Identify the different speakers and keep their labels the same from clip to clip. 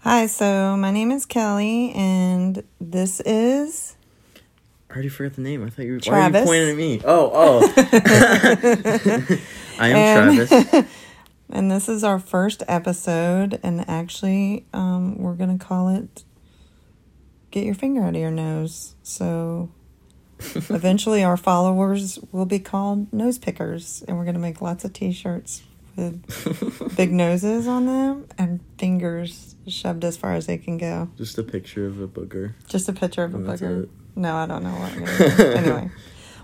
Speaker 1: Hi, so my name is Kelly, and this is.
Speaker 2: I already forgot the name. I thought you were,
Speaker 1: Travis.
Speaker 2: why are you pointing at me? Oh, oh. I am
Speaker 1: And-
Speaker 2: Travis.
Speaker 1: And this is our first episode, and actually, um, we're going to call it Get Your Finger Out of Your Nose. So eventually, our followers will be called nose pickers, and we're going to make lots of t shirts with big noses on them and fingers shoved as far as they can go.
Speaker 2: Just a picture of a booger.
Speaker 1: Just a picture of a
Speaker 2: And that's
Speaker 1: booger. No, I don't know what. I'm gonna do. anyway,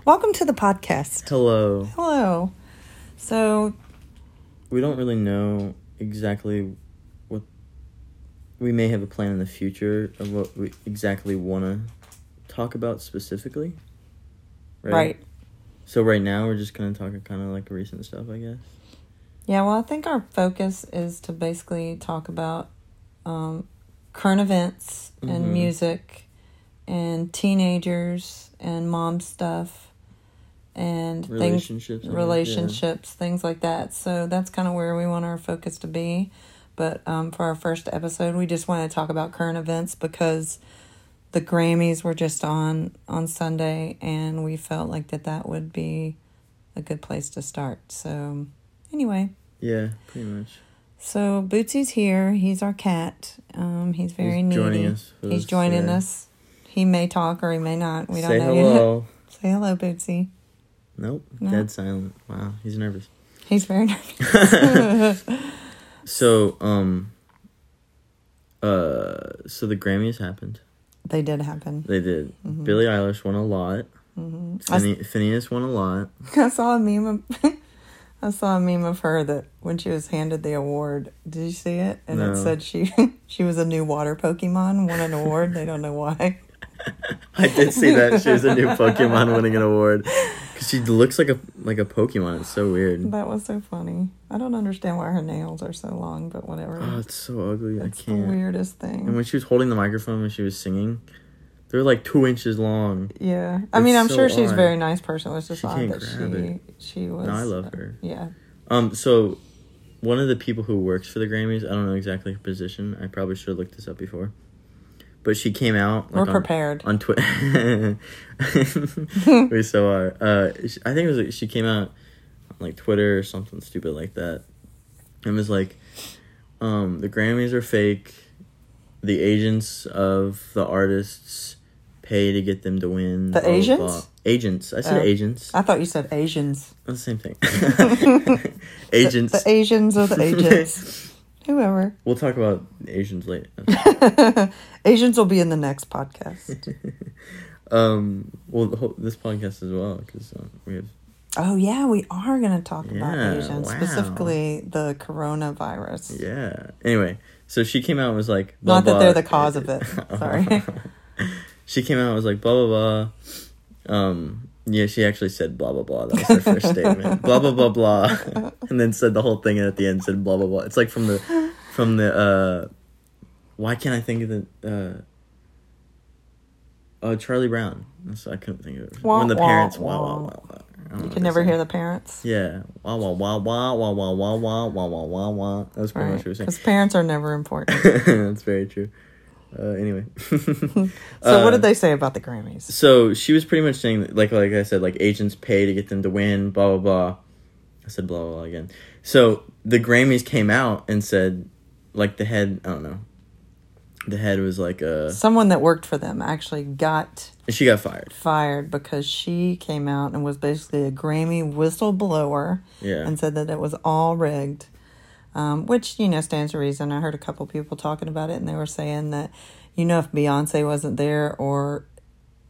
Speaker 1: welcome to the podcast.
Speaker 2: Hello.
Speaker 1: Hello. So
Speaker 2: We don't really know exactly what. We may have a plan in the future of what we exactly want to talk about specifically.
Speaker 1: right.
Speaker 2: So right now we're just gonna talk kind of like recent stuff, I guess.
Speaker 1: Yeah, well, I think our focus is to basically talk about um, current events and
Speaker 2: Mhm.
Speaker 1: music and teenagers and mom stuff and things,
Speaker 2: Relationships. Yeah.
Speaker 1: relationships, things like that. So that's kind of where we want our focus to be. But um, for our first episode, we just want to talk about current events because the Grammys were just on on Sunday, and we felt like that that would be a good place to start. So anyway,
Speaker 2: Yeah, pretty much.
Speaker 1: So Bootsy's here. He's our cat. Um, he's very
Speaker 2: He's
Speaker 1: needy.
Speaker 2: joining us
Speaker 1: He's joining
Speaker 2: today.
Speaker 1: us. He may talk or he may not. We don't
Speaker 2: Say
Speaker 1: know yet.
Speaker 2: hello.
Speaker 1: Say hello, Bootsy.
Speaker 2: Nope.
Speaker 1: No.
Speaker 2: Dead silent. Wow, he's nervous.
Speaker 1: He's very nervous.
Speaker 2: So, um, uh, so the Grammys happened.
Speaker 1: they did happen.
Speaker 2: They did.
Speaker 1: Mhm.
Speaker 2: Billie Eilish won a lot.
Speaker 1: hmm I,
Speaker 2: Phine- Finneas won a lot.
Speaker 1: I saw a meme. Of, I saw a meme of her that when she was handed the award. Did you see it? And it said she she was a new water Pokemon, won an award. They don't know why.
Speaker 2: I did see that she was a new Pokemon winning an award because she looks like a like a Pokemon. It's so weird.
Speaker 1: That was so funny. I don't understand why her nails are so long, but whatever.
Speaker 2: Oh, it's so ugly.
Speaker 1: it's
Speaker 2: I
Speaker 1: the
Speaker 2: can't.
Speaker 1: weirdest thing.
Speaker 2: And when she was holding the microphone when she was singing, they were like two inches long.
Speaker 1: Yeah, I
Speaker 2: It's
Speaker 1: mean, I'm
Speaker 2: so
Speaker 1: sure she's a
Speaker 2: odd.
Speaker 1: very nice person. It was just
Speaker 2: She
Speaker 1: odd that she
Speaker 2: it.
Speaker 1: she was.
Speaker 2: No, I love her.
Speaker 1: Yeah,
Speaker 2: Um, so one of the people who works for the Grammys, I don't know exactly her position. I probably should have looked this up before. But she came out
Speaker 1: we're
Speaker 2: like, on,
Speaker 1: prepared.
Speaker 2: on Twitter. we so are. Uh, I think it was like, she came out on like Twitter or something stupid like that, and was like, um, "The Grammys are fake. The agents of the artists pay to get them to win."
Speaker 1: The
Speaker 2: blah, blah,
Speaker 1: Asians?
Speaker 2: blah." Agents. I said
Speaker 1: Oh.
Speaker 2: agents.
Speaker 1: I thought you said Asians.
Speaker 2: That's the same thing. Agents.
Speaker 1: The, Asians or the agents, whoever.
Speaker 2: We'll talk about Asians later.
Speaker 1: Asians will be in the next podcast.
Speaker 2: um, well, the whole, this podcast as well because uh, we have.
Speaker 1: Oh yeah, we are going to talk about Asians,
Speaker 2: wow.
Speaker 1: specifically the coronavirus.
Speaker 2: Yeah. Anyway, so she came out and was like, blah,
Speaker 1: Not that
Speaker 2: blah.
Speaker 1: they're the cause of it. Sorry.
Speaker 2: She came out and was like, blah blah blah. Um, yeah, she actually said blah blah blah. That was her first statement. Blah blah blah blah, and then said the whole thing, and at the end said blah blah blah. It's like from the, from the. uh Why can't I think of the? uh uh, Charlie Brown. That's I couldn't think of it.
Speaker 1: Wah,
Speaker 2: when the
Speaker 1: wah,
Speaker 2: parents
Speaker 1: wah.
Speaker 2: I don't know
Speaker 1: You can never hear the parents.
Speaker 2: Yeah. Wah wah wah wah wah wah wah wah wah wah wah wah. That was pretty
Speaker 1: Right.
Speaker 2: much what she was saying.
Speaker 1: Because parents are never important.
Speaker 2: That's very true. Uh, anyway.
Speaker 1: So what
Speaker 2: Uh,
Speaker 1: did they say about the Grammys?
Speaker 2: So she was pretty much saying that, like like I said, like agents pay to get them to win, blah blah blah. I said blah blah blah again. So the Grammys came out and said, like the head, I don't know. The head was like uh
Speaker 1: Someone that worked for them actually got
Speaker 2: she got fired.
Speaker 1: fired because she came out and was basically a Grammy whistleblower
Speaker 2: Yeah.
Speaker 1: and said that it was all rigged. Um, which, you know, stands to reason. I heard a couple people talking about it and they were saying that, you know, if Beyonce wasn't there or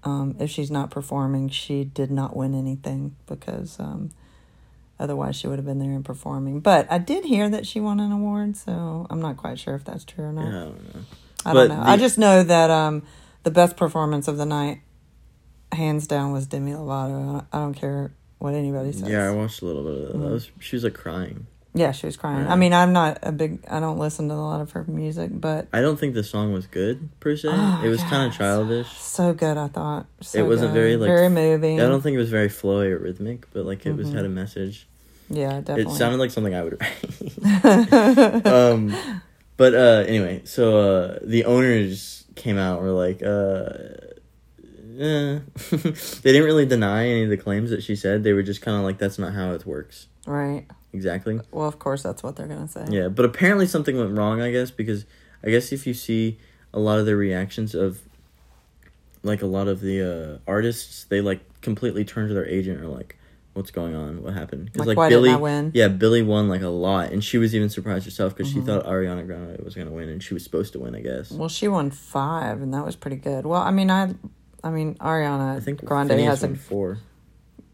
Speaker 1: um, if she's not performing, she did not win anything because um, otherwise she would have been there and performing. But I did hear that she won an award, so I'm not quite sure if that's true or not.
Speaker 2: yeah, I don't know.
Speaker 1: I don't know. I just know that um, the best performance of the night, hands down, was Demi Lovato. I don't care what anybody says.
Speaker 2: Yeah, I watched a little bit of that.
Speaker 1: Mhm.
Speaker 2: that was, she was like crying.
Speaker 1: Yeah, she was crying.
Speaker 2: Yeah.
Speaker 1: I mean, I'm not a big. I don't listen to a lot of her music, but
Speaker 2: I don't think the song was good per se.
Speaker 1: Oh,
Speaker 2: it was kind of childish.
Speaker 1: so good. I thought so
Speaker 2: It was a very, like,
Speaker 1: very moving.
Speaker 2: I don't think it was very flowy or rhythmic, but like it was
Speaker 1: Mhm.
Speaker 2: had a message.
Speaker 1: Yeah, definitely.
Speaker 2: It sounded like something I would write. um, But uh, anyway, so uh, the owners came out. and Were like, uh, eh. they didn't really deny any of the claims that she said. They were just kind of like, "That's not how it works."
Speaker 1: Right.
Speaker 2: Exactly.
Speaker 1: Well, of course, that's what they're gonna say.
Speaker 2: Yeah, but apparently something went wrong. I guess because I guess if you see a lot of the reactions of like a lot of the uh, artists, they like completely turn to their agent or like, "What's going on? What happened?" 'Cause,
Speaker 1: Like, why didn't
Speaker 2: Billie,
Speaker 1: I win?
Speaker 2: yeah, Billie won like a lot, and she was even surprised herself because
Speaker 1: Mm-hmm.
Speaker 2: she thought Ariana Grande was gonna win, and she was supposed to win. I guess.
Speaker 1: Well, she won five, and that was pretty good. Well, I mean, I, I mean, Ariana
Speaker 2: I think
Speaker 1: Grande
Speaker 2: Finneas
Speaker 1: has a,
Speaker 2: won four.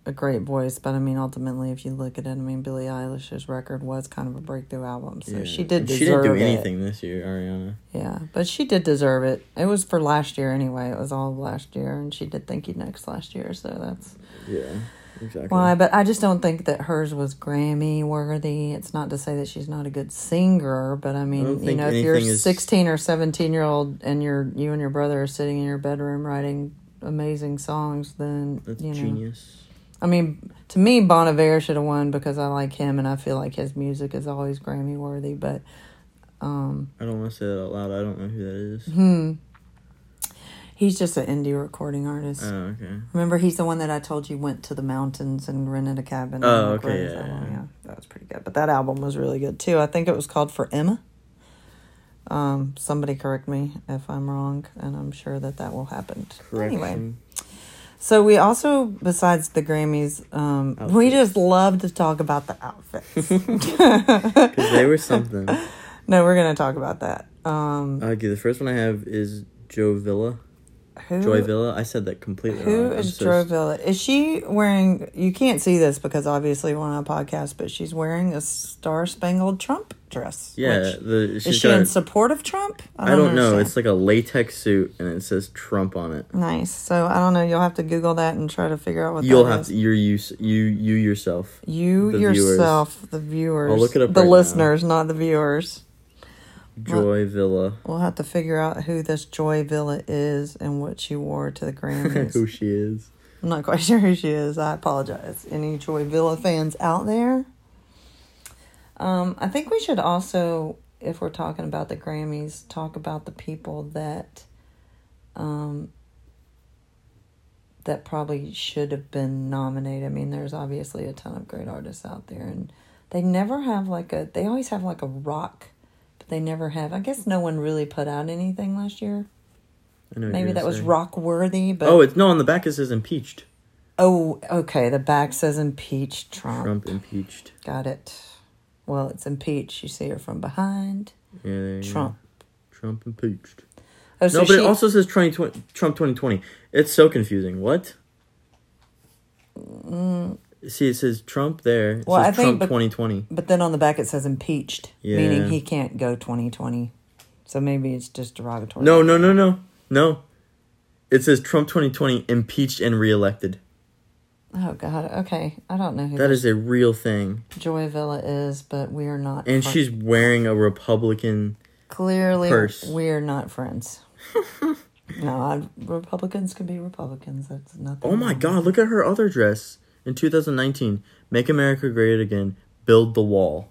Speaker 1: A great voice, but I mean, ultimately, if you look at it, I mean, Billie Eilish's record was kind of a breakthrough album, so
Speaker 2: Yeah.
Speaker 1: she did deserve
Speaker 2: She didn't do
Speaker 1: it.
Speaker 2: anything this year, Ariana.
Speaker 1: Yeah, but she did deserve it. It was for last year anyway. It was all of last year, and she did Thank You Next last year, so that's
Speaker 2: Yeah, exactly.
Speaker 1: why. But I just don't think that hers was Grammy worthy. It's not to say that she's not a good singer, but I
Speaker 2: I
Speaker 1: mean,
Speaker 2: don't
Speaker 1: you know, if you're
Speaker 2: is-
Speaker 1: sixteen or seventeen year old and you're you and your brother are sitting in your bedroom writing amazing songs, then
Speaker 2: That's
Speaker 1: you know.
Speaker 2: genius.
Speaker 1: I mean, to me, Bon Iver should have won because I like him and I feel like his music is always Grammy worthy. But um,
Speaker 2: I don't want to say that out loud. I don't know who that is.
Speaker 1: hmm, he's just an indie recording artist.
Speaker 2: Oh, okay.
Speaker 1: Remember, he's the one that I told you went to the mountains and rented a cabin.
Speaker 2: Oh, okay,
Speaker 1: recorded
Speaker 2: yeah, yeah.
Speaker 1: that was pretty good. But that album was really good too. I think it was called For Emma. Um, somebody correct me if I'm wrong, and I'm sure that that will happen. Anyway,
Speaker 2: Correction.
Speaker 1: So we also, besides the Grammys, um, we just love to talk about the outfits.
Speaker 2: Because they were something.
Speaker 1: no, we're gonna talk about that. Um,
Speaker 2: Okay, the first one I have is Joe Villa.
Speaker 1: Who
Speaker 2: Joy Villa. I said that completely
Speaker 1: Who
Speaker 2: wrong.
Speaker 1: Is
Speaker 2: so
Speaker 1: Joy Villa? Is she wearing? You can't see this because obviously we're on a podcast, but she's wearing a Star Spangled Trump dress.
Speaker 2: Yeah, the
Speaker 1: is she
Speaker 2: got.
Speaker 1: in support of Trump?
Speaker 2: I don't know. It's like a latex suit, and it says Trump on it.
Speaker 1: nice. So I don't know. You'll have to Google that and try to figure out what
Speaker 2: You'll
Speaker 1: that
Speaker 2: have
Speaker 1: is.
Speaker 2: to. You're you. You you yourself.
Speaker 1: You
Speaker 2: the viewers.
Speaker 1: yourself, the viewers.
Speaker 2: I'll look it up
Speaker 1: The
Speaker 2: right now.
Speaker 1: listeners, not the viewers.
Speaker 2: Joy Villa.
Speaker 1: We'll have to figure out who this Joy Villa is and what she wore to the Grammys.
Speaker 2: Who she is.
Speaker 1: I'm not quite sure who she is. I apologize. Any Joy Villa fans out there? Um, I think we should also, if we're talking about the Grammys, talk about the people that, um, that probably should have been nominated. I mean, there's obviously a ton of great artists out there, and they never have like a. They always have like a rock, they never have. I guess no one really put out anything last year.
Speaker 2: I know
Speaker 1: Maybe that was
Speaker 2: saying.
Speaker 1: rock worthy, but
Speaker 2: Oh, it's no on the back. It says impeached.
Speaker 1: Oh, okay. The back says impeached Trump.
Speaker 2: Trump impeached.
Speaker 1: Got it. Well, it's impeached. You see her from behind.
Speaker 2: Yeah, you go.
Speaker 1: Trump.
Speaker 2: Trump impeached.
Speaker 1: Oh, so
Speaker 2: no, but
Speaker 1: she,
Speaker 2: it also says 2020, Trump 2020. It's so confusing. What? Mm, See, it says Trump there. It.
Speaker 1: Well,
Speaker 2: says
Speaker 1: I think
Speaker 2: Trump
Speaker 1: bec-
Speaker 2: 2020.
Speaker 1: but then on the back it says impeached,
Speaker 2: Yeah.
Speaker 1: meaning he can't go 2020. So maybe it's just derogatory.
Speaker 2: No, no, no, no. No. It says Trump 2020 impeached and reelected.
Speaker 1: Oh God. Okay. I don't know who
Speaker 2: That
Speaker 1: this
Speaker 2: a real thing.
Speaker 1: Joy Villa is, but we are not.
Speaker 2: And she's wearing a Republican.
Speaker 1: clearly
Speaker 2: purse.
Speaker 1: we are not friends. no, I, Republicans can be Republicans. That's nothing.
Speaker 2: Oh my
Speaker 1: wrong.
Speaker 2: god, look at her other dress in 2019. Make America Great Again. Build the wall.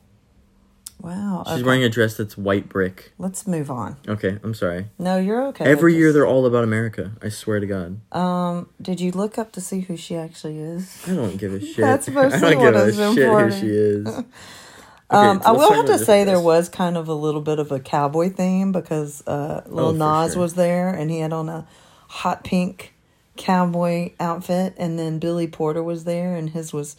Speaker 1: Wow.
Speaker 2: She's
Speaker 1: okay.
Speaker 2: wearing a dress that's white brick.
Speaker 1: Let's move on.
Speaker 2: Okay, I'm sorry.
Speaker 1: No, you're okay.
Speaker 2: Every year they're all about America. I swear to God.
Speaker 1: Um, did you look up to see who she actually is?
Speaker 2: I don't give a shit.
Speaker 1: That's mostly
Speaker 2: I don't
Speaker 1: what
Speaker 2: give a
Speaker 1: is
Speaker 2: shit who
Speaker 1: important.
Speaker 2: she is.
Speaker 1: um, I will have to say there was kind of a little bit of a cowboy theme because uh, Lil
Speaker 2: Oh,
Speaker 1: Nas
Speaker 2: sure.
Speaker 1: was there and he had on a hot pink cowboy outfit, and then Billy Porter was there and his was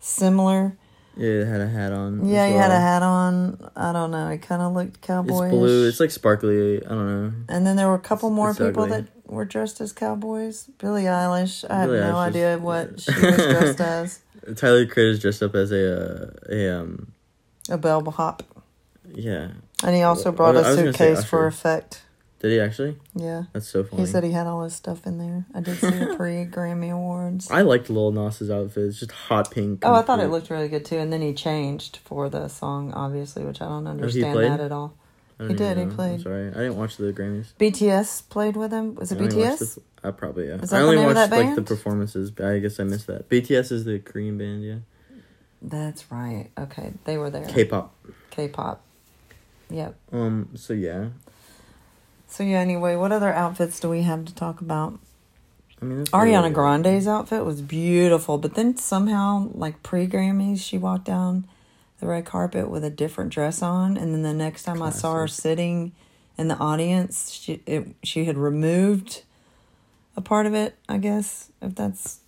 Speaker 1: similar.
Speaker 2: Yeah, it had a hat on.
Speaker 1: Yeah, he had a hat on. I don't know. It kind of looked
Speaker 2: cowboy.
Speaker 1: It's
Speaker 2: blue. It's like sparkly. I don't know.
Speaker 1: and then there were a couple more
Speaker 2: it's
Speaker 1: people
Speaker 2: ugly.
Speaker 1: that were dressed as cowboys. Billie Eilish. I have
Speaker 2: Billie
Speaker 1: no
Speaker 2: Eilish was-
Speaker 1: idea what she was dressed as.
Speaker 2: Tyler Creator is dressed up as a uh, a um
Speaker 1: A bellhop.
Speaker 2: yeah.
Speaker 1: And he also brought
Speaker 2: I
Speaker 1: a suitcase for effect.
Speaker 2: Did he actually?
Speaker 1: Yeah.
Speaker 2: That's so funny.
Speaker 1: He said he had all his stuff in there. I did see the pre Grammy Awards.
Speaker 2: I liked Lil Nas's outfit. It's just hot pink.
Speaker 1: Oh, I thought it looked really good too. And then he changed for the song, obviously, which I don't understand
Speaker 2: Oh,
Speaker 1: that at all. He did, he
Speaker 2: know. I'm
Speaker 1: played.
Speaker 2: sorry, I didn't watch the Grammys.
Speaker 1: BTS played with him. Was it
Speaker 2: I
Speaker 1: BTS?
Speaker 2: the- I probably yeah. I only watched like the performances. but I guess I missed that. BTS is the Korean band. Yeah.
Speaker 1: That's right. Okay, they were there.
Speaker 2: K-pop.
Speaker 1: K-pop. Yep.
Speaker 2: Um. So yeah.
Speaker 1: So yeah. Anyway, what other outfits do we have to talk about?
Speaker 2: I mean,
Speaker 1: Ariana
Speaker 2: really-
Speaker 1: Grande's outfit was beautiful, but then somehow, like pre Grammys, she walked down the red carpet with a different dress on, and then the next time I saw her sitting in the audience, she it, she had removed a part of it. I guess if that's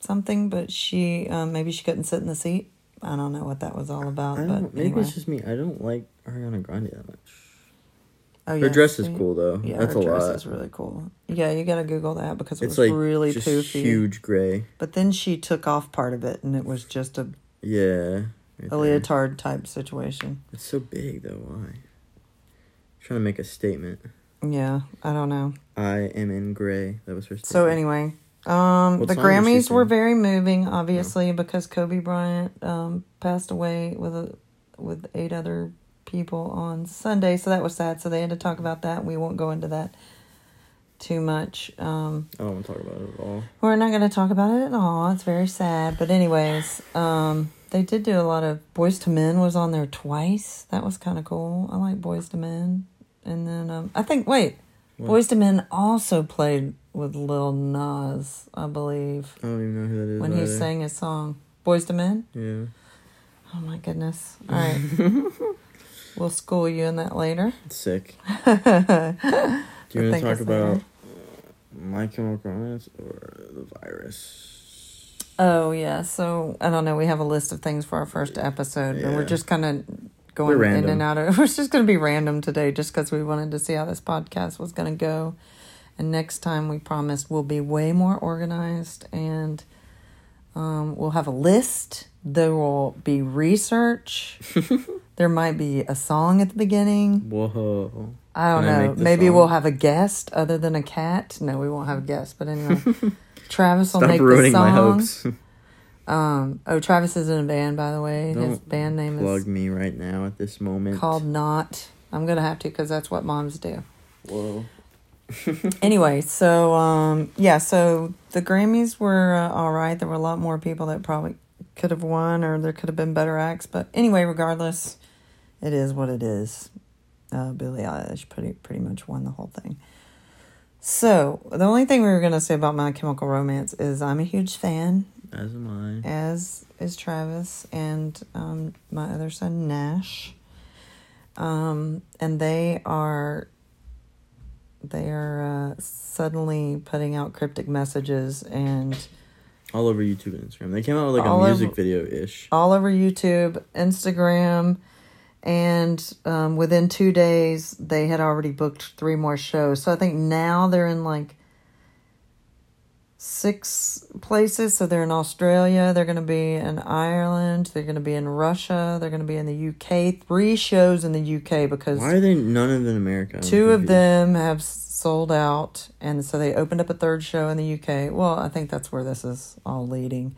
Speaker 1: something, but she um, maybe she couldn't sit in the seat. I don't know what that was all about, but
Speaker 2: maybe
Speaker 1: anyway.
Speaker 2: it's just me. I don't like Ariana Grande that much.
Speaker 1: Oh,
Speaker 2: Her dress is
Speaker 1: see?
Speaker 2: cool though.
Speaker 1: Yeah,
Speaker 2: That's
Speaker 1: her
Speaker 2: a
Speaker 1: dress
Speaker 2: lot.
Speaker 1: is really cool. Yeah, you gotta Google that because it
Speaker 2: it's
Speaker 1: was
Speaker 2: like
Speaker 1: really
Speaker 2: just
Speaker 1: poofy.
Speaker 2: huge gray.
Speaker 1: But then she took off part of it, and it was just a
Speaker 2: Yeah. right
Speaker 1: a leotard type situation.
Speaker 2: It's so big though. Why? trying to make a statement.
Speaker 1: Yeah, I don't know.
Speaker 2: I am in gray. That was her.
Speaker 1: So anyway, um,
Speaker 2: What
Speaker 1: the
Speaker 2: song did she
Speaker 1: Grammys were very moving, obviously, because Kobe Bryant um, passed away with a with eight other people on Sunday. So that was sad. So they had to talk about that. We won't go into that too much. Um,
Speaker 2: I don't want to talk about it at all.
Speaker 1: We're not going to talk about it at all. It's very sad. But anyways, um, they did do a lot of Boyz II Men was on there twice. That was kind of cool. I like Boyz II Men. And then um, I think wait,
Speaker 2: What?
Speaker 1: Boyz II Men also played with Lil Nas, I believe,
Speaker 2: I don't even know who that is.
Speaker 1: when he sang his song Boys to Men.
Speaker 2: Yeah.
Speaker 1: Oh my goodness! All right, we'll school you in that later.
Speaker 2: Sick. Do you want to talk about My Chemical Romance or the virus?
Speaker 1: Oh yeah, so I don't know. We have a list of things for our first episode, and we're just kind of going
Speaker 2: We're
Speaker 1: in and out of. It was just going to be random today, just because we wanted to see how this podcast was going to go. And next time, we promised we'll be way more organized, and um, we'll have a list. There will be research. there might be a song at the beginning.
Speaker 2: Whoa.
Speaker 1: I don't
Speaker 2: Can
Speaker 1: know.
Speaker 2: the
Speaker 1: Maybe
Speaker 2: song?
Speaker 1: we'll have a guest other than a cat. No, we won't have a guest. But anyway, Travis will
Speaker 2: Stop
Speaker 1: make the
Speaker 2: ruining my
Speaker 1: song.
Speaker 2: hopes.
Speaker 1: Um, oh, Travis is in a band, by the way. His
Speaker 2: Don't
Speaker 1: band name
Speaker 2: Plug
Speaker 1: is plug
Speaker 2: me right now at this moment.
Speaker 1: called Not. I'm gonna have to because that's what moms do.
Speaker 2: Whoa.
Speaker 1: anyway, so um, yeah, so the Grammys were uh, all right. There were a lot more people that probably could have won, or there could have been better acts. But anyway, regardless, it is what it is. Uh, Billie Eilish pretty pretty much won the whole thing. So the only thing we were gonna say about My Chemical Romance is I'm a huge fan.
Speaker 2: As am I.
Speaker 1: as is Travis and um, my other son Nash. Um, and they are they are uh, suddenly putting out cryptic messages and
Speaker 2: All over YouTube and Instagram. They came out with like a music video ish.
Speaker 1: all over YouTube, Instagram, and um, within two days they had already booked three more shows. So I think now they're in like six places. So they're in Australia, they're going to be in Ireland, they're going to be in Russia, they're going to be in the UK. Three shows in the UK because
Speaker 2: Why are they none of them in America? I'm
Speaker 1: two of them have sold out and so they opened up a third show in the uk well i think that's where this is all leading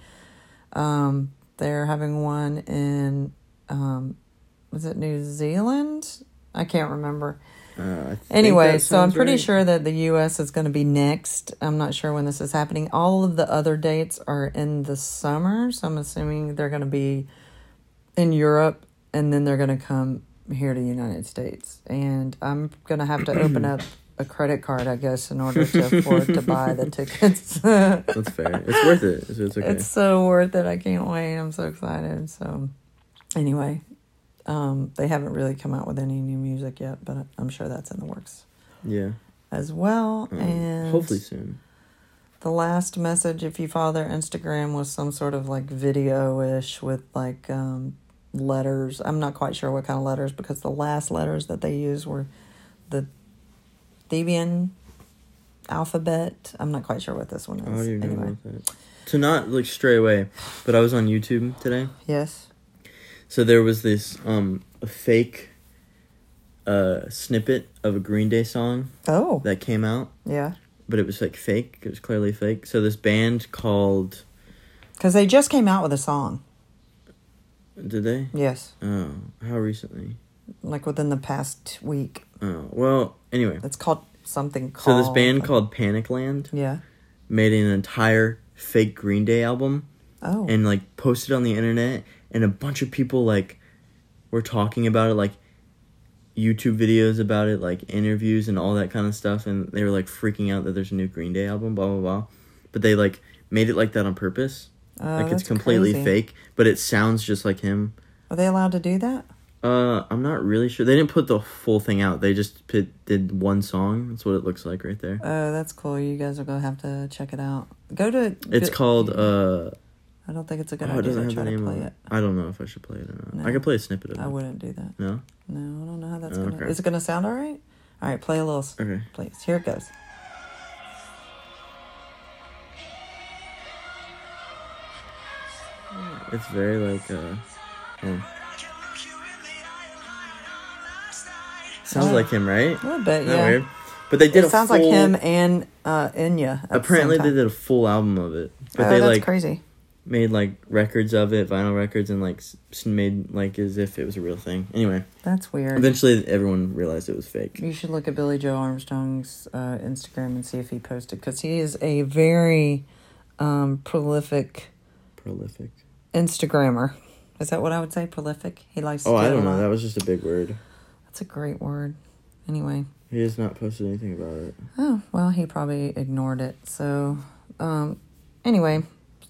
Speaker 1: um, they're having one in um, was it new zealand? I can't remember.
Speaker 2: Uh,
Speaker 1: anyway so i'm pretty
Speaker 2: right.
Speaker 1: sure that the us is going to be next. I'm not sure when this is happening. All of the other dates are in the summer so i'm assuming they're going to be in europe and then they're going to come here to the united states. And i'm going to have to open up a credit card i guess in order to afford to buy the tickets.
Speaker 2: That's fair. It's worth it. It's, it's okay.
Speaker 1: it's so worth it. I can't wait. I'm so excited. So anyway um, they haven't really come out with any new music yet but i'm sure that's in the works
Speaker 2: yeah.
Speaker 1: as well.
Speaker 2: Um,
Speaker 1: and
Speaker 2: hopefully soon.
Speaker 1: the last message, if you follow their Instagram, was some sort of like video ish with like um, letters. I'm not quite sure what kind of letters because the last letters that they used were the Thebian alphabet. I'm not quite sure what this one is.
Speaker 2: know
Speaker 1: anyway.
Speaker 2: To not like stray away, but I was on YouTube today.
Speaker 1: yes.
Speaker 2: So there was this um a fake uh snippet of a Green Day song
Speaker 1: Oh,
Speaker 2: that came out,
Speaker 1: yeah.
Speaker 2: but it was like fake. It was clearly fake. So this band called
Speaker 1: Because they just came out with a song.
Speaker 2: did they?
Speaker 1: Yes.
Speaker 2: Oh, how recently?
Speaker 1: Like within the past week.
Speaker 2: Oh, well, anyway.
Speaker 1: It's called something
Speaker 2: So this band called Panicland
Speaker 1: Yeah.
Speaker 2: made an entire fake Green Day album
Speaker 1: Oh.
Speaker 2: and like posted on the internet and a bunch of people like were talking about it like YouTube videos about it, like interviews and all that kind of stuff, and they were like freaking out that there's a new Green Day album, blah blah blah. But they like made it like that on purpose.
Speaker 1: Oh,
Speaker 2: like it's completely
Speaker 1: crazy.
Speaker 2: fake, but it sounds just like him.
Speaker 1: Are they allowed to do that?
Speaker 2: Uh, I'm not really sure. They didn't put the full thing out. They just put, did one song. That's what it looks like right there.
Speaker 1: Oh, that's cool. You guys are gonna have to check it out. Go to.
Speaker 2: It's
Speaker 1: go-
Speaker 2: called uh.
Speaker 1: I don't think it's a good
Speaker 2: Oh,
Speaker 1: idea to try
Speaker 2: the
Speaker 1: to play
Speaker 2: of
Speaker 1: it.
Speaker 2: I don't know if I should play it or not.
Speaker 1: No.
Speaker 2: I could play a snippet of it.
Speaker 1: I wouldn't do that.
Speaker 2: No.
Speaker 1: No, I don't know how that's
Speaker 2: Oh,
Speaker 1: gonna.
Speaker 2: okay.
Speaker 1: Is it gonna sound all right? All right, play a little,
Speaker 2: Okay.
Speaker 1: please. Here it goes.
Speaker 2: It's very like uh. oh. Sounds like him, right?
Speaker 1: A little bit, yeah.
Speaker 2: weird? But they did
Speaker 1: It sounds like him and uh, Enya. the
Speaker 2: Apparently,
Speaker 1: same
Speaker 2: they did a full album of it, but
Speaker 1: oh,
Speaker 2: they
Speaker 1: that's
Speaker 2: like
Speaker 1: crazy.
Speaker 2: Made like records of it, vinyl records, and like made like as if it was a real thing. Anyway,
Speaker 1: That's weird.
Speaker 2: eventually everyone realized it was fake.
Speaker 1: You should look at Billie Joe Armstrong's uh, Instagram and see if he posted because he is a very um, prolific
Speaker 2: Prolific.
Speaker 1: Instagrammer. Is that what I would say? Prolific. He likes. To
Speaker 2: Oh, I
Speaker 1: do
Speaker 2: don't know. That was just a big word.
Speaker 1: That's a great word. Anyway.
Speaker 2: He has not posted anything about it.
Speaker 1: Oh well, he probably ignored it. So, um, anyway,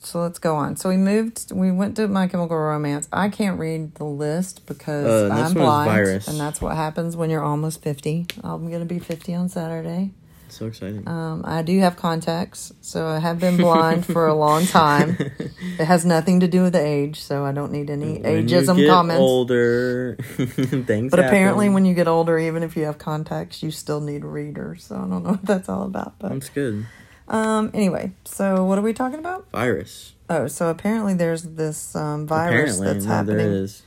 Speaker 1: so let's go on. So we moved. We went to My Chemical Romance. I can't read the list because
Speaker 2: Uh,
Speaker 1: I'm blind, and that's what happens when you're almost fifty. I'm gonna be fifty on Saturday.
Speaker 2: So exciting.
Speaker 1: Um, I do have contacts, so I have been blind for a long time. It has nothing to do with the age, so I don't need any
Speaker 2: When you
Speaker 1: ageism
Speaker 2: get
Speaker 1: comments.
Speaker 2: Older, things.
Speaker 1: But apparently, when you get older, even if you have contacts, you still need readers. So I don't know what that's all about. But
Speaker 2: that's good.
Speaker 1: Um, anyway, so what are we talking about?
Speaker 2: Virus.
Speaker 1: Oh, so apparently there's this um, virus
Speaker 2: apparently,
Speaker 1: that's
Speaker 2: no,
Speaker 1: happening.
Speaker 2: there is.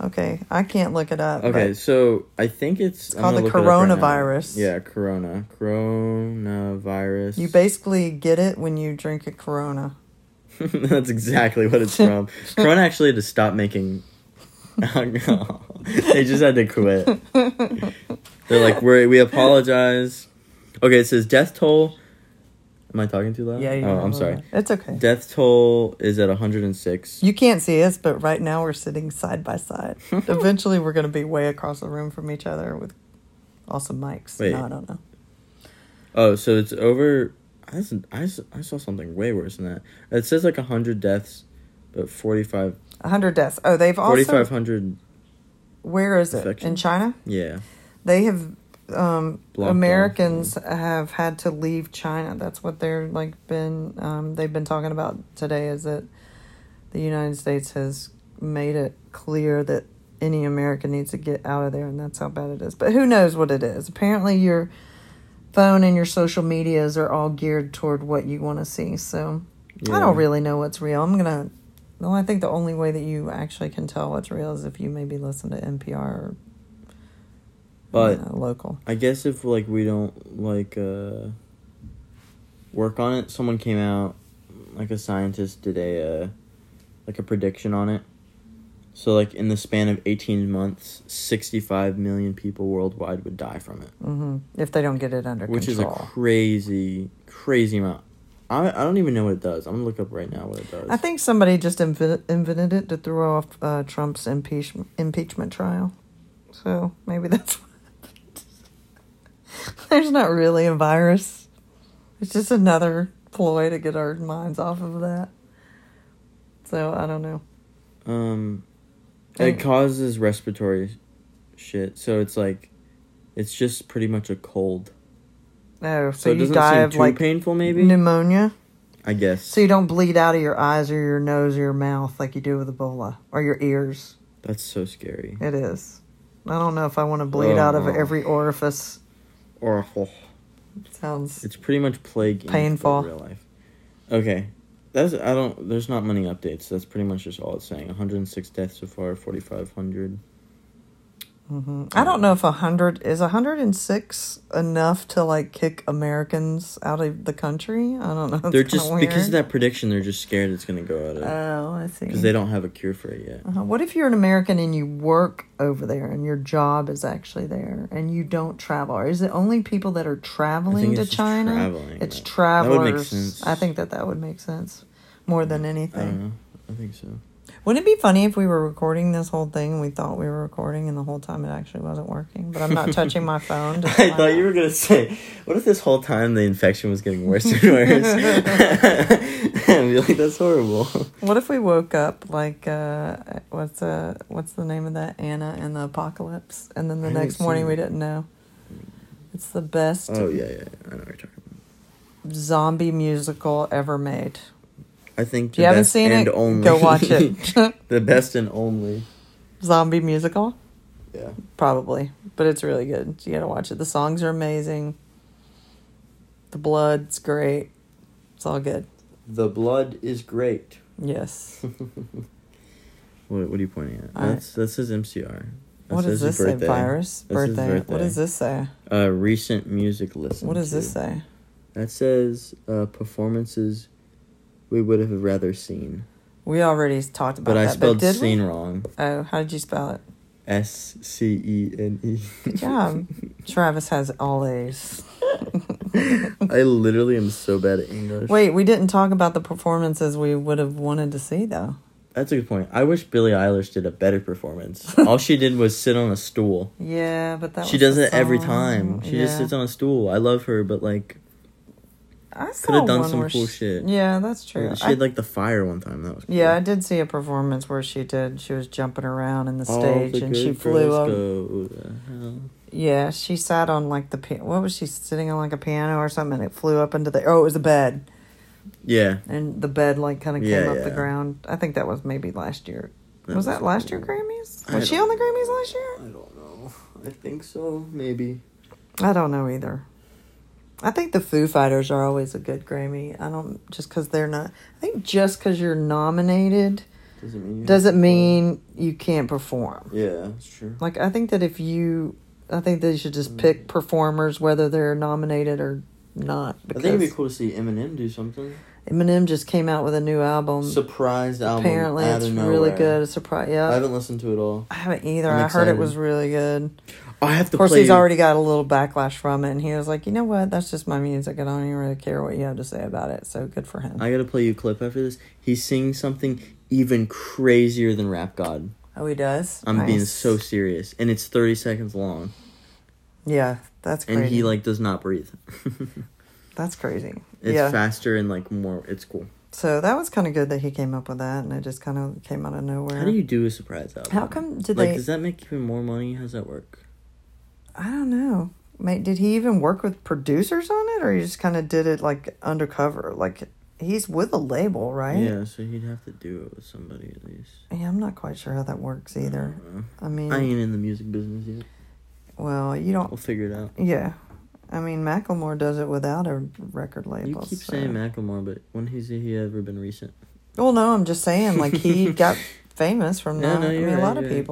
Speaker 1: Okay, I can't look it up.
Speaker 2: Okay, so I think it's, I'm
Speaker 1: called the
Speaker 2: up right
Speaker 1: coronavirus.
Speaker 2: yeah, corona, coronavirus.
Speaker 1: you basically get it when you drink a Corona.
Speaker 2: That's exactly what it's from. Corona actually had to stop making. they just had to quit. They're like, we we apologize. Okay, it says death toll. Am I talking too loud?
Speaker 1: Yeah, you
Speaker 2: Oh,
Speaker 1: are.
Speaker 2: I'm sorry.
Speaker 1: It's okay.
Speaker 2: Death toll is at 106.
Speaker 1: You can't see us, but right now we're sitting side by side. Eventually, we're going to be way across the room from each other with awesome mics.
Speaker 2: Wait.
Speaker 1: No, I don't know.
Speaker 2: Oh, so it's over. I saw something way worse than that. It says like 100 deaths, but 45
Speaker 1: 100 deaths. Oh, they've also.
Speaker 2: 4,500.
Speaker 1: Where is it? In. China?
Speaker 2: Yeah.
Speaker 1: They have. Um,
Speaker 2: Blocked off,
Speaker 1: Americans have had to leave China. That's what they're like been. Um, they've been talking about today. Is that the United States has made it clear that any American needs to get out of there, and that's how bad it is. But who knows what it is? Apparently, your phone and your social medias are all geared toward what you want to see. So I don't really know what's real. I'm gonna. Well, I think the only way that you actually can tell what's real is if you maybe listen to NPR or
Speaker 2: But
Speaker 1: local.
Speaker 2: I guess if like we don't like uh work on it, someone came out like a scientist did a uh, like a prediction on it. So like in the span of 18 months, 65 million people worldwide would die from it,
Speaker 1: hmm If they don't get it under
Speaker 2: which is a crazy crazy amount. I I don't even know what it does. I'm to look up right now what it does.
Speaker 1: I think somebody just invented, invented it to throw off uh, Trump's impeachment impeachment trial. So maybe that's. There's not really a virus. It's just another ploy to get our minds off of that. So I don't know.
Speaker 2: um it causes respiratory shit. So it's like it's just pretty much a cold.
Speaker 1: Oh,
Speaker 2: So,
Speaker 1: so,
Speaker 2: it
Speaker 1: you
Speaker 2: doesn't
Speaker 1: die of
Speaker 2: too
Speaker 1: like
Speaker 2: painful maybe?
Speaker 1: pneumonia.
Speaker 2: I guess.
Speaker 1: So you don't bleed out of your eyes or your nose or your mouth like you do with Ebola or your ears.
Speaker 2: That's so scary.
Speaker 1: It is. I don't know if I want to bleed out of
Speaker 2: Oh.
Speaker 1: every orifice.
Speaker 2: Awful.
Speaker 1: Sounds
Speaker 2: It's pretty much plague
Speaker 1: Painful.
Speaker 2: real life. Okay. That's I don't there's not many updates. That's pretty much just all it's saying. 106 deaths so far, 4500.
Speaker 1: Hmm I don't know if a hundred is a hundred and six enough to like kick Americans out of the country. I don't know. It's
Speaker 2: They're just because of that prediction, they're just scared it's going to go out of
Speaker 1: Oh, I see.
Speaker 2: because they don't have a cure for it yet.
Speaker 1: Uh-huh. What if you're an American and you work over there and your job is actually there and you don't travel? Or is it only people that are traveling to China?
Speaker 2: traveling.
Speaker 1: It's travelers.
Speaker 2: would make sense.
Speaker 1: I think that that would make sense more than
Speaker 2: I
Speaker 1: anything.
Speaker 2: know. I think so.
Speaker 1: Wouldn't it be funny if we were recording this whole thing and we thought we were recording and the whole time it actually wasn't working? But I'm not touching my phone.
Speaker 2: I thought you were gonna say, "What if this whole time the infection was getting worse and worse?" I'd be like, "That's horrible."
Speaker 1: What if we woke up like uh, what's uh what's the name of that Anna and the Apocalypse, and then the
Speaker 2: I
Speaker 1: next morning we didn't know. It's the best
Speaker 2: Oh yeah, yeah, I know what you're talking about.
Speaker 1: zombie musical ever made.
Speaker 2: I think the
Speaker 1: you haven't seen
Speaker 2: and
Speaker 1: it,
Speaker 2: only.
Speaker 1: go watch it.
Speaker 2: the best and only.
Speaker 1: zombie musical,
Speaker 2: Yeah.
Speaker 1: probably, but it's really good. You gotta watch it. The songs are amazing. The blood's great. It's all good.
Speaker 2: The blood is great.
Speaker 1: Yes.
Speaker 2: What, what are you pointing at?
Speaker 1: I-
Speaker 2: That's that's his MCR.
Speaker 1: What does this say?
Speaker 2: birthday.
Speaker 1: Virus
Speaker 2: That's his
Speaker 1: birthday. What does this say?
Speaker 2: Uh, recent music listen.
Speaker 1: What does
Speaker 2: to.
Speaker 1: this say?
Speaker 2: That says uh, performances we would have rather seen,
Speaker 1: We already talked about
Speaker 2: but I spelled
Speaker 1: but
Speaker 2: seen
Speaker 1: we?
Speaker 2: wrong.
Speaker 1: Oh, how did you spell it?
Speaker 2: S C E N E.
Speaker 1: Good job. Travis has all A's.
Speaker 2: I literally am so bad at English.
Speaker 1: Wait, we didn't talk about the performances we would have wanted to see though.
Speaker 2: That's a good point. I wish Billie Eilish did a better performance. All she did was sit on a stool.
Speaker 1: Yeah, but that
Speaker 2: she does it every time. She just sits on a stool. I love her, but like
Speaker 1: I saw
Speaker 2: could have done
Speaker 1: one
Speaker 2: some cool
Speaker 1: she-
Speaker 2: shit.
Speaker 1: Yeah, that's true.
Speaker 2: She
Speaker 1: I-
Speaker 2: had like the fire one time. That was cool.
Speaker 1: yeah, I did see a performance where she did. She was jumping around in the
Speaker 2: All
Speaker 1: stage
Speaker 2: the
Speaker 1: and she flew up.
Speaker 2: go to hell.
Speaker 1: Yeah, she sat on like the what was she sitting on like a piano or something? And it flew up into the oh, it was a bed,
Speaker 2: Yeah.
Speaker 1: and the bed like kind of came
Speaker 2: Yeah,
Speaker 1: up the ground. I think that was maybe last year.
Speaker 2: That
Speaker 1: was that last year Grammys? Was she on the Grammys last year?
Speaker 2: I don't know. I think so. Maybe.
Speaker 1: I don't know either. I think the Foo Fighters are always a good Grammy. I don't just because they're not. I think just because you're nominated
Speaker 2: Doesn't mean. You
Speaker 1: doesn't mean you can't perform.
Speaker 2: Yeah, that's true.
Speaker 1: Like I think that if you, I think they should
Speaker 2: Mm.
Speaker 1: just pick performers whether they're nominated or not.
Speaker 2: I think it'd be cool to see Eminem do something.
Speaker 1: Eminem just came out with a new album.
Speaker 2: Surprised album.
Speaker 1: Um, Apparently, it's really good. A surprise. Yeah.
Speaker 2: I haven't listened to it all.
Speaker 1: I haven't either.
Speaker 2: I'm
Speaker 1: I heard it was really good.
Speaker 2: I have to
Speaker 1: Of course,
Speaker 2: play.
Speaker 1: he's already got a little backlash from it, and he was like, "You know what? That's just my music. I don't even really care what you have to say about it." So good for him.
Speaker 2: I gotta play you a clip after this. He's singing something even crazier than Rap God.
Speaker 1: oh, he does.
Speaker 2: I'm being so serious, and it's 30 seconds long,
Speaker 1: Yeah, that's crazy.
Speaker 2: and he like does not breathe.
Speaker 1: that's crazy.
Speaker 2: it's
Speaker 1: yeah.
Speaker 2: faster and like more. It's cool.
Speaker 1: So that was kind of good that he came up with that, and it just kind of came out of nowhere.
Speaker 2: How do you do a surprise album?
Speaker 1: How come did
Speaker 2: like,
Speaker 1: they?
Speaker 2: does that make even more money? How's that work?
Speaker 1: I don't know. Mate, did he even work with producers on it, or he just kind of did it like undercover? Like he's with a label, right?
Speaker 2: Yeah, so he'd have to do it with somebody at least.
Speaker 1: Yeah, I'm not quite sure how that works either.
Speaker 2: Uh,
Speaker 1: I mean,
Speaker 2: I ain't in the music business yet.
Speaker 1: well, you don't.
Speaker 2: We'll figure it out.
Speaker 1: Yeah, I mean, Macklemore does it without a record label.
Speaker 2: You keep
Speaker 1: so-
Speaker 2: saying Macklemore, but when has he ever been recent?
Speaker 1: Well, no, I'm just saying, like he got famous from
Speaker 2: No,
Speaker 1: that.
Speaker 2: no,
Speaker 1: I mean,
Speaker 2: you're
Speaker 1: a lot of
Speaker 2: you're right.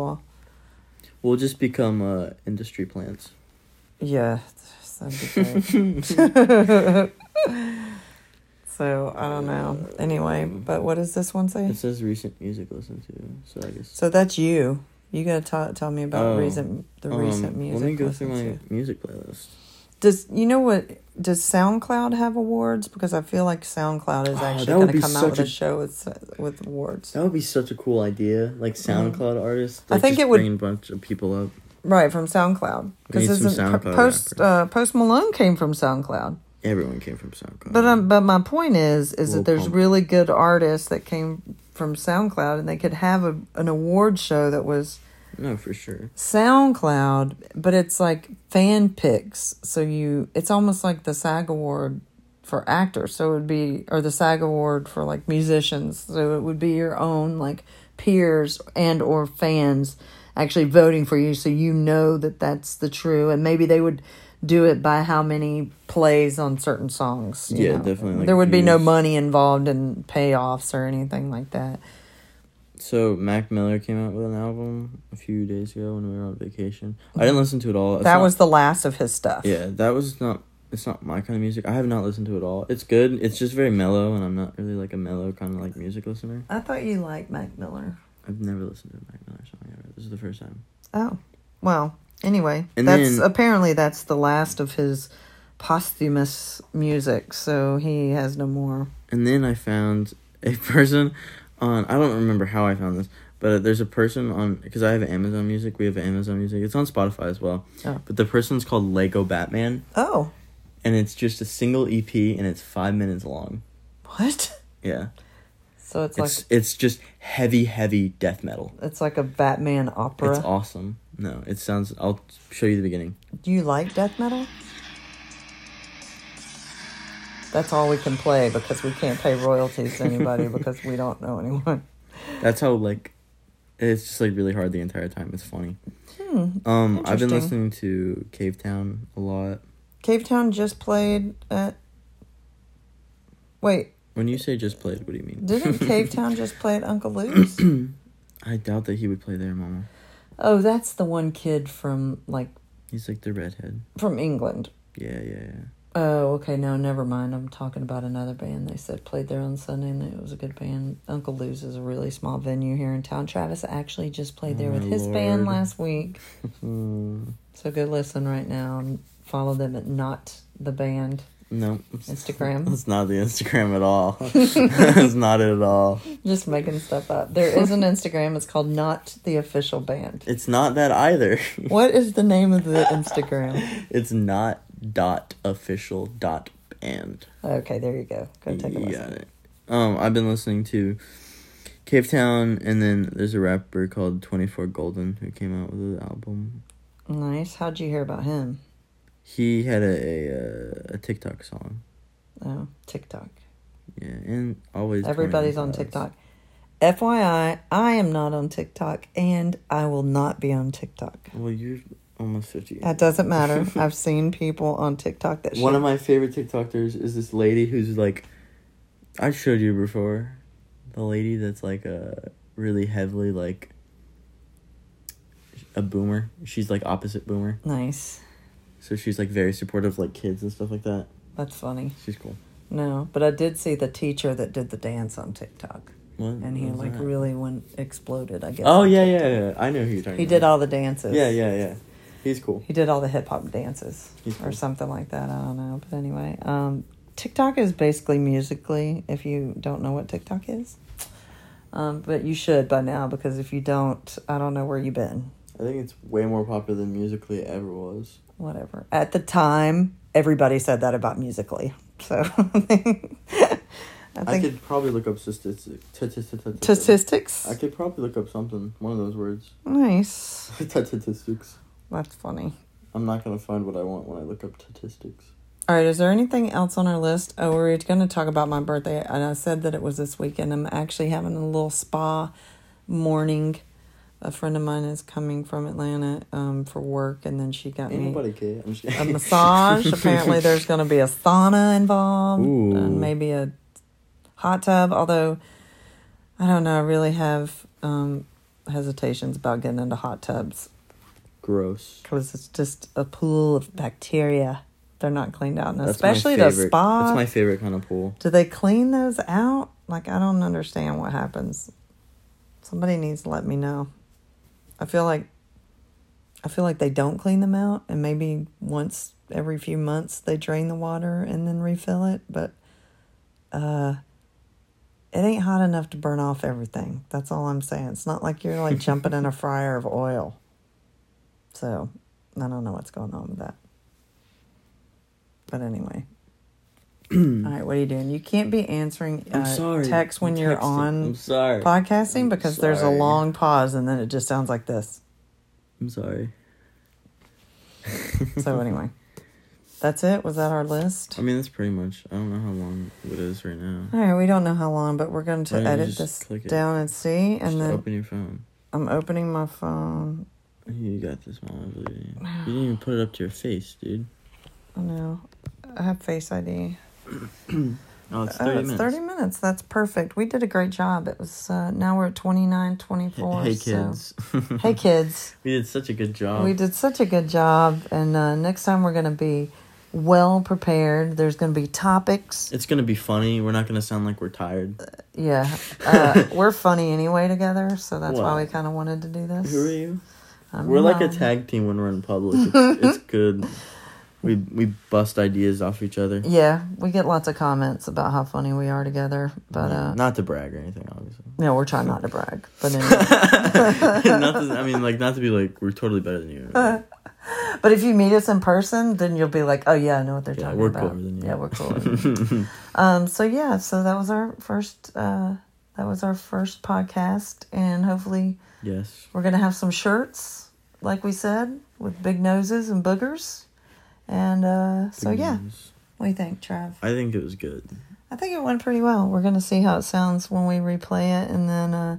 Speaker 2: We'll just become uh, industry plants.
Speaker 1: Yeah, that'd be great. so I don't know. Anyway, but what does this one say?
Speaker 2: It says recent music listen to, so I guess.
Speaker 1: So that's you. You gotta ta- tell me about
Speaker 2: Oh,
Speaker 1: recent the
Speaker 2: um,
Speaker 1: recent music.
Speaker 2: Let me go through my
Speaker 1: to.
Speaker 2: music playlist.
Speaker 1: Does you know what? Does SoundCloud have awards? Because I feel like SoundCloud is
Speaker 2: Oh,
Speaker 1: actually
Speaker 2: would
Speaker 1: going to come out with a,
Speaker 2: a-
Speaker 1: show with with awards.
Speaker 2: That would be such a cool idea, like SoundCloud artists.
Speaker 1: Mm-hmm. I
Speaker 2: like,
Speaker 1: think
Speaker 2: just
Speaker 1: it would-
Speaker 2: bring a bunch of people up.
Speaker 1: Right from SoundCloud
Speaker 2: We need some
Speaker 1: isn't
Speaker 2: SoundCloud
Speaker 1: post uh, Post Malone came from SoundCloud.
Speaker 2: Everyone came from SoundCloud.
Speaker 1: But um, but my point is, is that there's
Speaker 2: Pump.
Speaker 1: really good artists that came from SoundCloud, and they could have a, an award show that was
Speaker 2: no, for sure.
Speaker 1: SoundCloud, but it's like fan picks. So you, it's almost like the SAG award for actors. So it would be, or the SAG award for like musicians. So it would be your own like peers and or fans actually voting for you, so you know that that's the true. And maybe they would do it by how many plays on certain songs. you
Speaker 2: Yeah,
Speaker 1: know.
Speaker 2: definitely, like,
Speaker 1: there would be no money involved in payoffs or anything like that.
Speaker 2: So Mac Miller came out with an album a few days ago when we were on vacation. I didn't listen to it all. It's
Speaker 1: that
Speaker 2: not-
Speaker 1: was the last of his stuff.
Speaker 2: yeah. That was not. It's not my kind of music. I have not listened to it all. It's good. It's just very mellow, and I'm not really like a mellow kind of like music listener.
Speaker 1: I thought you liked Mac Miller.
Speaker 2: I've never listened to a Mac Miller song ever. This is the first time.
Speaker 1: Oh, well. Anyway,
Speaker 2: And
Speaker 1: that's
Speaker 2: then-
Speaker 1: apparently that's the last of his posthumous music. So he has no more.
Speaker 2: And then I found a person on I don't remember how I found this, but there's a person on because I have Amazon Music. We have Amazon Music. It's on Spotify as well.
Speaker 1: Oh.
Speaker 2: But the person's called Lego Batman,
Speaker 1: Oh,
Speaker 2: and it's just a single EP, and it's five minutes long.
Speaker 1: what?
Speaker 2: Yeah,
Speaker 1: So it's,
Speaker 2: it's
Speaker 1: like
Speaker 2: it's just heavy, heavy death metal.
Speaker 1: it's like a Batman opera.
Speaker 2: It's awesome. No, it sounds. I'll show you the beginning.
Speaker 1: Do you like death metal? That's all we can play because we can't pay royalties to anybody because we don't know anyone.
Speaker 2: That's how like it's just like really hard the entire time. It's funny.
Speaker 1: Hmm.
Speaker 2: Um, I've been listening to Cavetown a lot.
Speaker 1: Cavetown just played at. Wait,
Speaker 2: When you say just played, what do you mean?
Speaker 1: didn't Cavetown just play at Uncle Lou's?
Speaker 2: I doubt that he would play there, Mama.
Speaker 1: Oh, that's the one kid from like
Speaker 2: He's like the redhead.
Speaker 1: from England.
Speaker 2: Yeah, yeah, yeah.
Speaker 1: Oh, okay. No, never mind. I'm talking about another band. They said played there on Sunday, and it was a good band. Uncle Lou's is a really small venue here in town. Travis actually just played there
Speaker 2: Oh,
Speaker 1: with his band last week. So go listen right now and follow them at not the band
Speaker 2: No.
Speaker 1: Instagram.
Speaker 2: It's not the Instagram at all. it's not it at all.
Speaker 1: Just making stuff up. There is an Instagram. It's called Not the Official Band.
Speaker 2: It's not that either.
Speaker 1: What is the name of the Instagram?
Speaker 2: it's not dot official dot band.
Speaker 1: Okay, there you go. Go take a
Speaker 2: You
Speaker 1: listen.
Speaker 2: got it. Um, I've been listening to Cavetown, and then there's a rapper called Twenty Four Golden who came out with an album.
Speaker 1: Nice. How'd you hear about him?
Speaker 2: He had a a, uh, a TikTok song.
Speaker 1: Oh, TikTok.
Speaker 2: Yeah, and always
Speaker 1: Everybody's on TikTok. FYI, I am not on TikTok and I will not be on TikTok.
Speaker 2: Well, you're almost fifty.
Speaker 1: That doesn't matter. I've seen people on TikTok that
Speaker 2: One of my favorite TikTokers is this lady who's like, I showed you before, the lady that's like a really heavily like a boomer. She's like opposite boomer,
Speaker 1: Nice.
Speaker 2: so she's like very supportive of like kids and stuff like that.
Speaker 1: That's funny.
Speaker 2: She's cool.
Speaker 1: No, but I did see the teacher that did the dance on TikTok,
Speaker 2: What?
Speaker 1: and he
Speaker 2: what
Speaker 1: like
Speaker 2: that?
Speaker 1: really went exploded. I guess.
Speaker 2: Oh yeah,
Speaker 1: TikTok.
Speaker 2: yeah, yeah. I know who you're talking.
Speaker 1: He
Speaker 2: about.
Speaker 1: did all the dances.
Speaker 2: Yeah, yeah, yeah. He's cool.
Speaker 1: He did all the hip hop dances
Speaker 2: He's
Speaker 1: or something like that. I don't know, but anyway, um, TikTok is basically Musical.ly. If you don't know what TikTok is, um, but you should by now because if you don't, I don't know where you've been.
Speaker 2: I think it's way more popular than Musical.ly ever was.
Speaker 1: Whatever. At the time, everybody said that about Musical.ly. So I think, I
Speaker 2: I could probably look up statistics.
Speaker 1: statistics.
Speaker 2: I could probably look up something. One of those words.
Speaker 1: Nice.
Speaker 2: Statistics.
Speaker 1: That's funny.
Speaker 2: I'm not gonna find what I want when I look up statistics.
Speaker 1: All right, is there anything else on our list? Oh, we're going to talk about my birthday, and I said that it was this weekend. I'm actually having a little spa morning. A friend of mine is coming from Atlanta um, for work, and then she got
Speaker 2: Ain't
Speaker 1: me
Speaker 2: nobody care. I'm just
Speaker 1: a massage. Apparently, there's going to be a sauna involved,
Speaker 2: Ooh.
Speaker 1: and maybe a hot tub. Although, I don't know, I really have um, hesitations about getting into hot tubs
Speaker 2: Gross.
Speaker 1: because it's just a pool of bacteria. They're not cleaned out, and
Speaker 2: That's
Speaker 1: especially the spa.
Speaker 2: That's my favorite kind of pool.
Speaker 1: Do they clean those out? Like I don't understand what happens. Somebody needs to let me know. I feel like I feel like they don't clean them out and maybe once every few months they drain the water and then refill it, but uh it ain't hot enough to burn off everything. That's all I'm saying. It's not like you're like jumping in a fryer of oil. So, I don't know what's going on with that. But anyway. All right, what are you doing? You can't be answering uh, text when
Speaker 2: I'm
Speaker 1: you're
Speaker 2: texting.
Speaker 1: on
Speaker 2: sorry.
Speaker 1: podcasting
Speaker 2: I'm
Speaker 1: because there's a long pause and then it just sounds like this.
Speaker 2: I'm sorry.
Speaker 1: So anyway, that's it. Was that our list?
Speaker 2: I mean, that's pretty much. I don't know how long it is right now.
Speaker 1: All right, we don't know how long, but we're going to
Speaker 2: Why don't you
Speaker 1: edit this down and see. And
Speaker 2: Just
Speaker 1: then
Speaker 2: open your phone.
Speaker 1: I'm opening my phone.
Speaker 2: You got this, Mom. I believe in you. Didn't even put it up to your face, dude.
Speaker 1: No, I have Face ID.
Speaker 2: Oh, it's
Speaker 1: Oh,
Speaker 2: 30
Speaker 1: it's
Speaker 2: minutes.
Speaker 1: 30 minutes. That's perfect. We did a great job. It was, uh, now we're at 29, 24.
Speaker 2: Hey,
Speaker 1: so-
Speaker 2: kids.
Speaker 1: Hey, kids.
Speaker 2: we did such a good job.
Speaker 1: We did such a good job. And uh, next time we're going to be well prepared. There's going to be topics.
Speaker 2: It's gonna be funny. We're not gonna sound like we're tired.
Speaker 1: Yeah. Uh, we're funny anyway together. So that's why we kind of wanted to do this.
Speaker 2: Who are you?
Speaker 1: I'm
Speaker 2: we're like a tag team when we're in public. It's, it's good. We we bust ideas off each other.
Speaker 1: Yeah, we get lots of comments about how funny we are together, but uh,
Speaker 2: not to brag or anything, obviously.
Speaker 1: no, we're trying not to brag. But anyway.
Speaker 2: not to, I mean, like not to be like we're totally better than you.
Speaker 1: but if you meet us in person, then you'll be like, oh yeah, I know what they're
Speaker 2: Yeah,
Speaker 1: talking
Speaker 2: we're
Speaker 1: about.
Speaker 2: cooler than you.
Speaker 1: Yeah, we're cooler. um, so yeah, so that was our first. Uh, that was our first podcast, and hopefully
Speaker 2: yes.
Speaker 1: we're gonna have some shirts, like we said, with big noses and boogers. And uh, so yeah,
Speaker 2: news.
Speaker 1: what do you think, Trav?
Speaker 2: I think it was good.
Speaker 1: I think it went pretty well. We're gonna see how it sounds when we replay it, and then uh,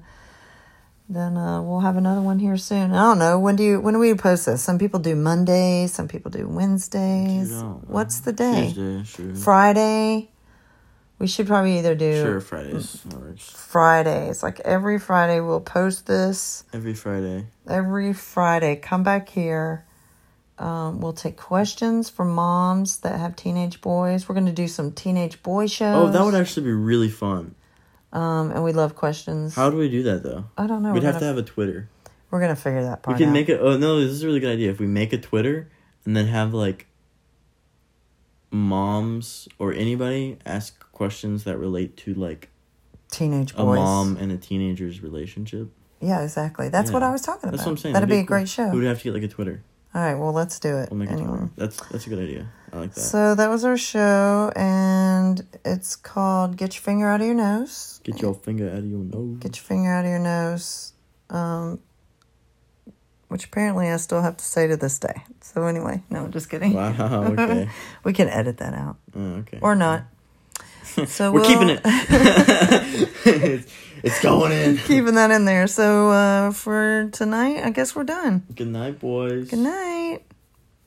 Speaker 1: then uh, we'll have another one here soon. I don't know when do you when do we post this? Some people do Mondays, some people do Wednesdays. What's the day?
Speaker 2: Tuesday, sure.
Speaker 1: Friday. We should probably either do
Speaker 2: Sure, Fridays.
Speaker 1: Fridays. Like every Friday, we'll post this.
Speaker 2: Every Friday.
Speaker 1: Every Friday, come back here. Um, we'll take questions from moms that have teenage boys. We're going to do some teenage boy shows.
Speaker 2: Oh, that would actually be really fun.
Speaker 1: Um, and we love questions.
Speaker 2: How do we do that though?
Speaker 1: I don't know.
Speaker 2: We'd
Speaker 1: we're
Speaker 2: have to
Speaker 1: gonna,
Speaker 2: have a Twitter.
Speaker 1: We're gonna figure that part.
Speaker 2: We can
Speaker 1: out.
Speaker 2: make it. Oh no, this is a really good idea. If we make a Twitter and then have like moms or anybody ask questions that relate to like
Speaker 1: teenage boys.
Speaker 2: a mom and a teenager's relationship.
Speaker 1: Yeah, exactly. That's what I was talking about.
Speaker 2: That's what I'm saying.
Speaker 1: That'd be a
Speaker 2: cool.
Speaker 1: great show.
Speaker 2: We would have to get like a Twitter.
Speaker 1: All right. Well, let's do it
Speaker 2: We'll make
Speaker 1: anyway.
Speaker 2: Twitter. That's that's a good idea. I like that.
Speaker 1: So that was our show, and it's called "Get Your Finger Out of Your Nose."
Speaker 2: Get your finger out of your nose.
Speaker 1: Get your finger out of your nose. Um, which apparently I still have to say to this day. So anyway, no, just kidding.
Speaker 2: Wow. Okay.
Speaker 1: We can edit that out
Speaker 2: Oh, okay.
Speaker 1: or not. So
Speaker 2: We're
Speaker 1: we'll-
Speaker 2: keeping it. it's, it's going in.
Speaker 1: keeping that in there. So uh, for tonight, I guess we're done.
Speaker 2: Good night, boys.
Speaker 1: Good night.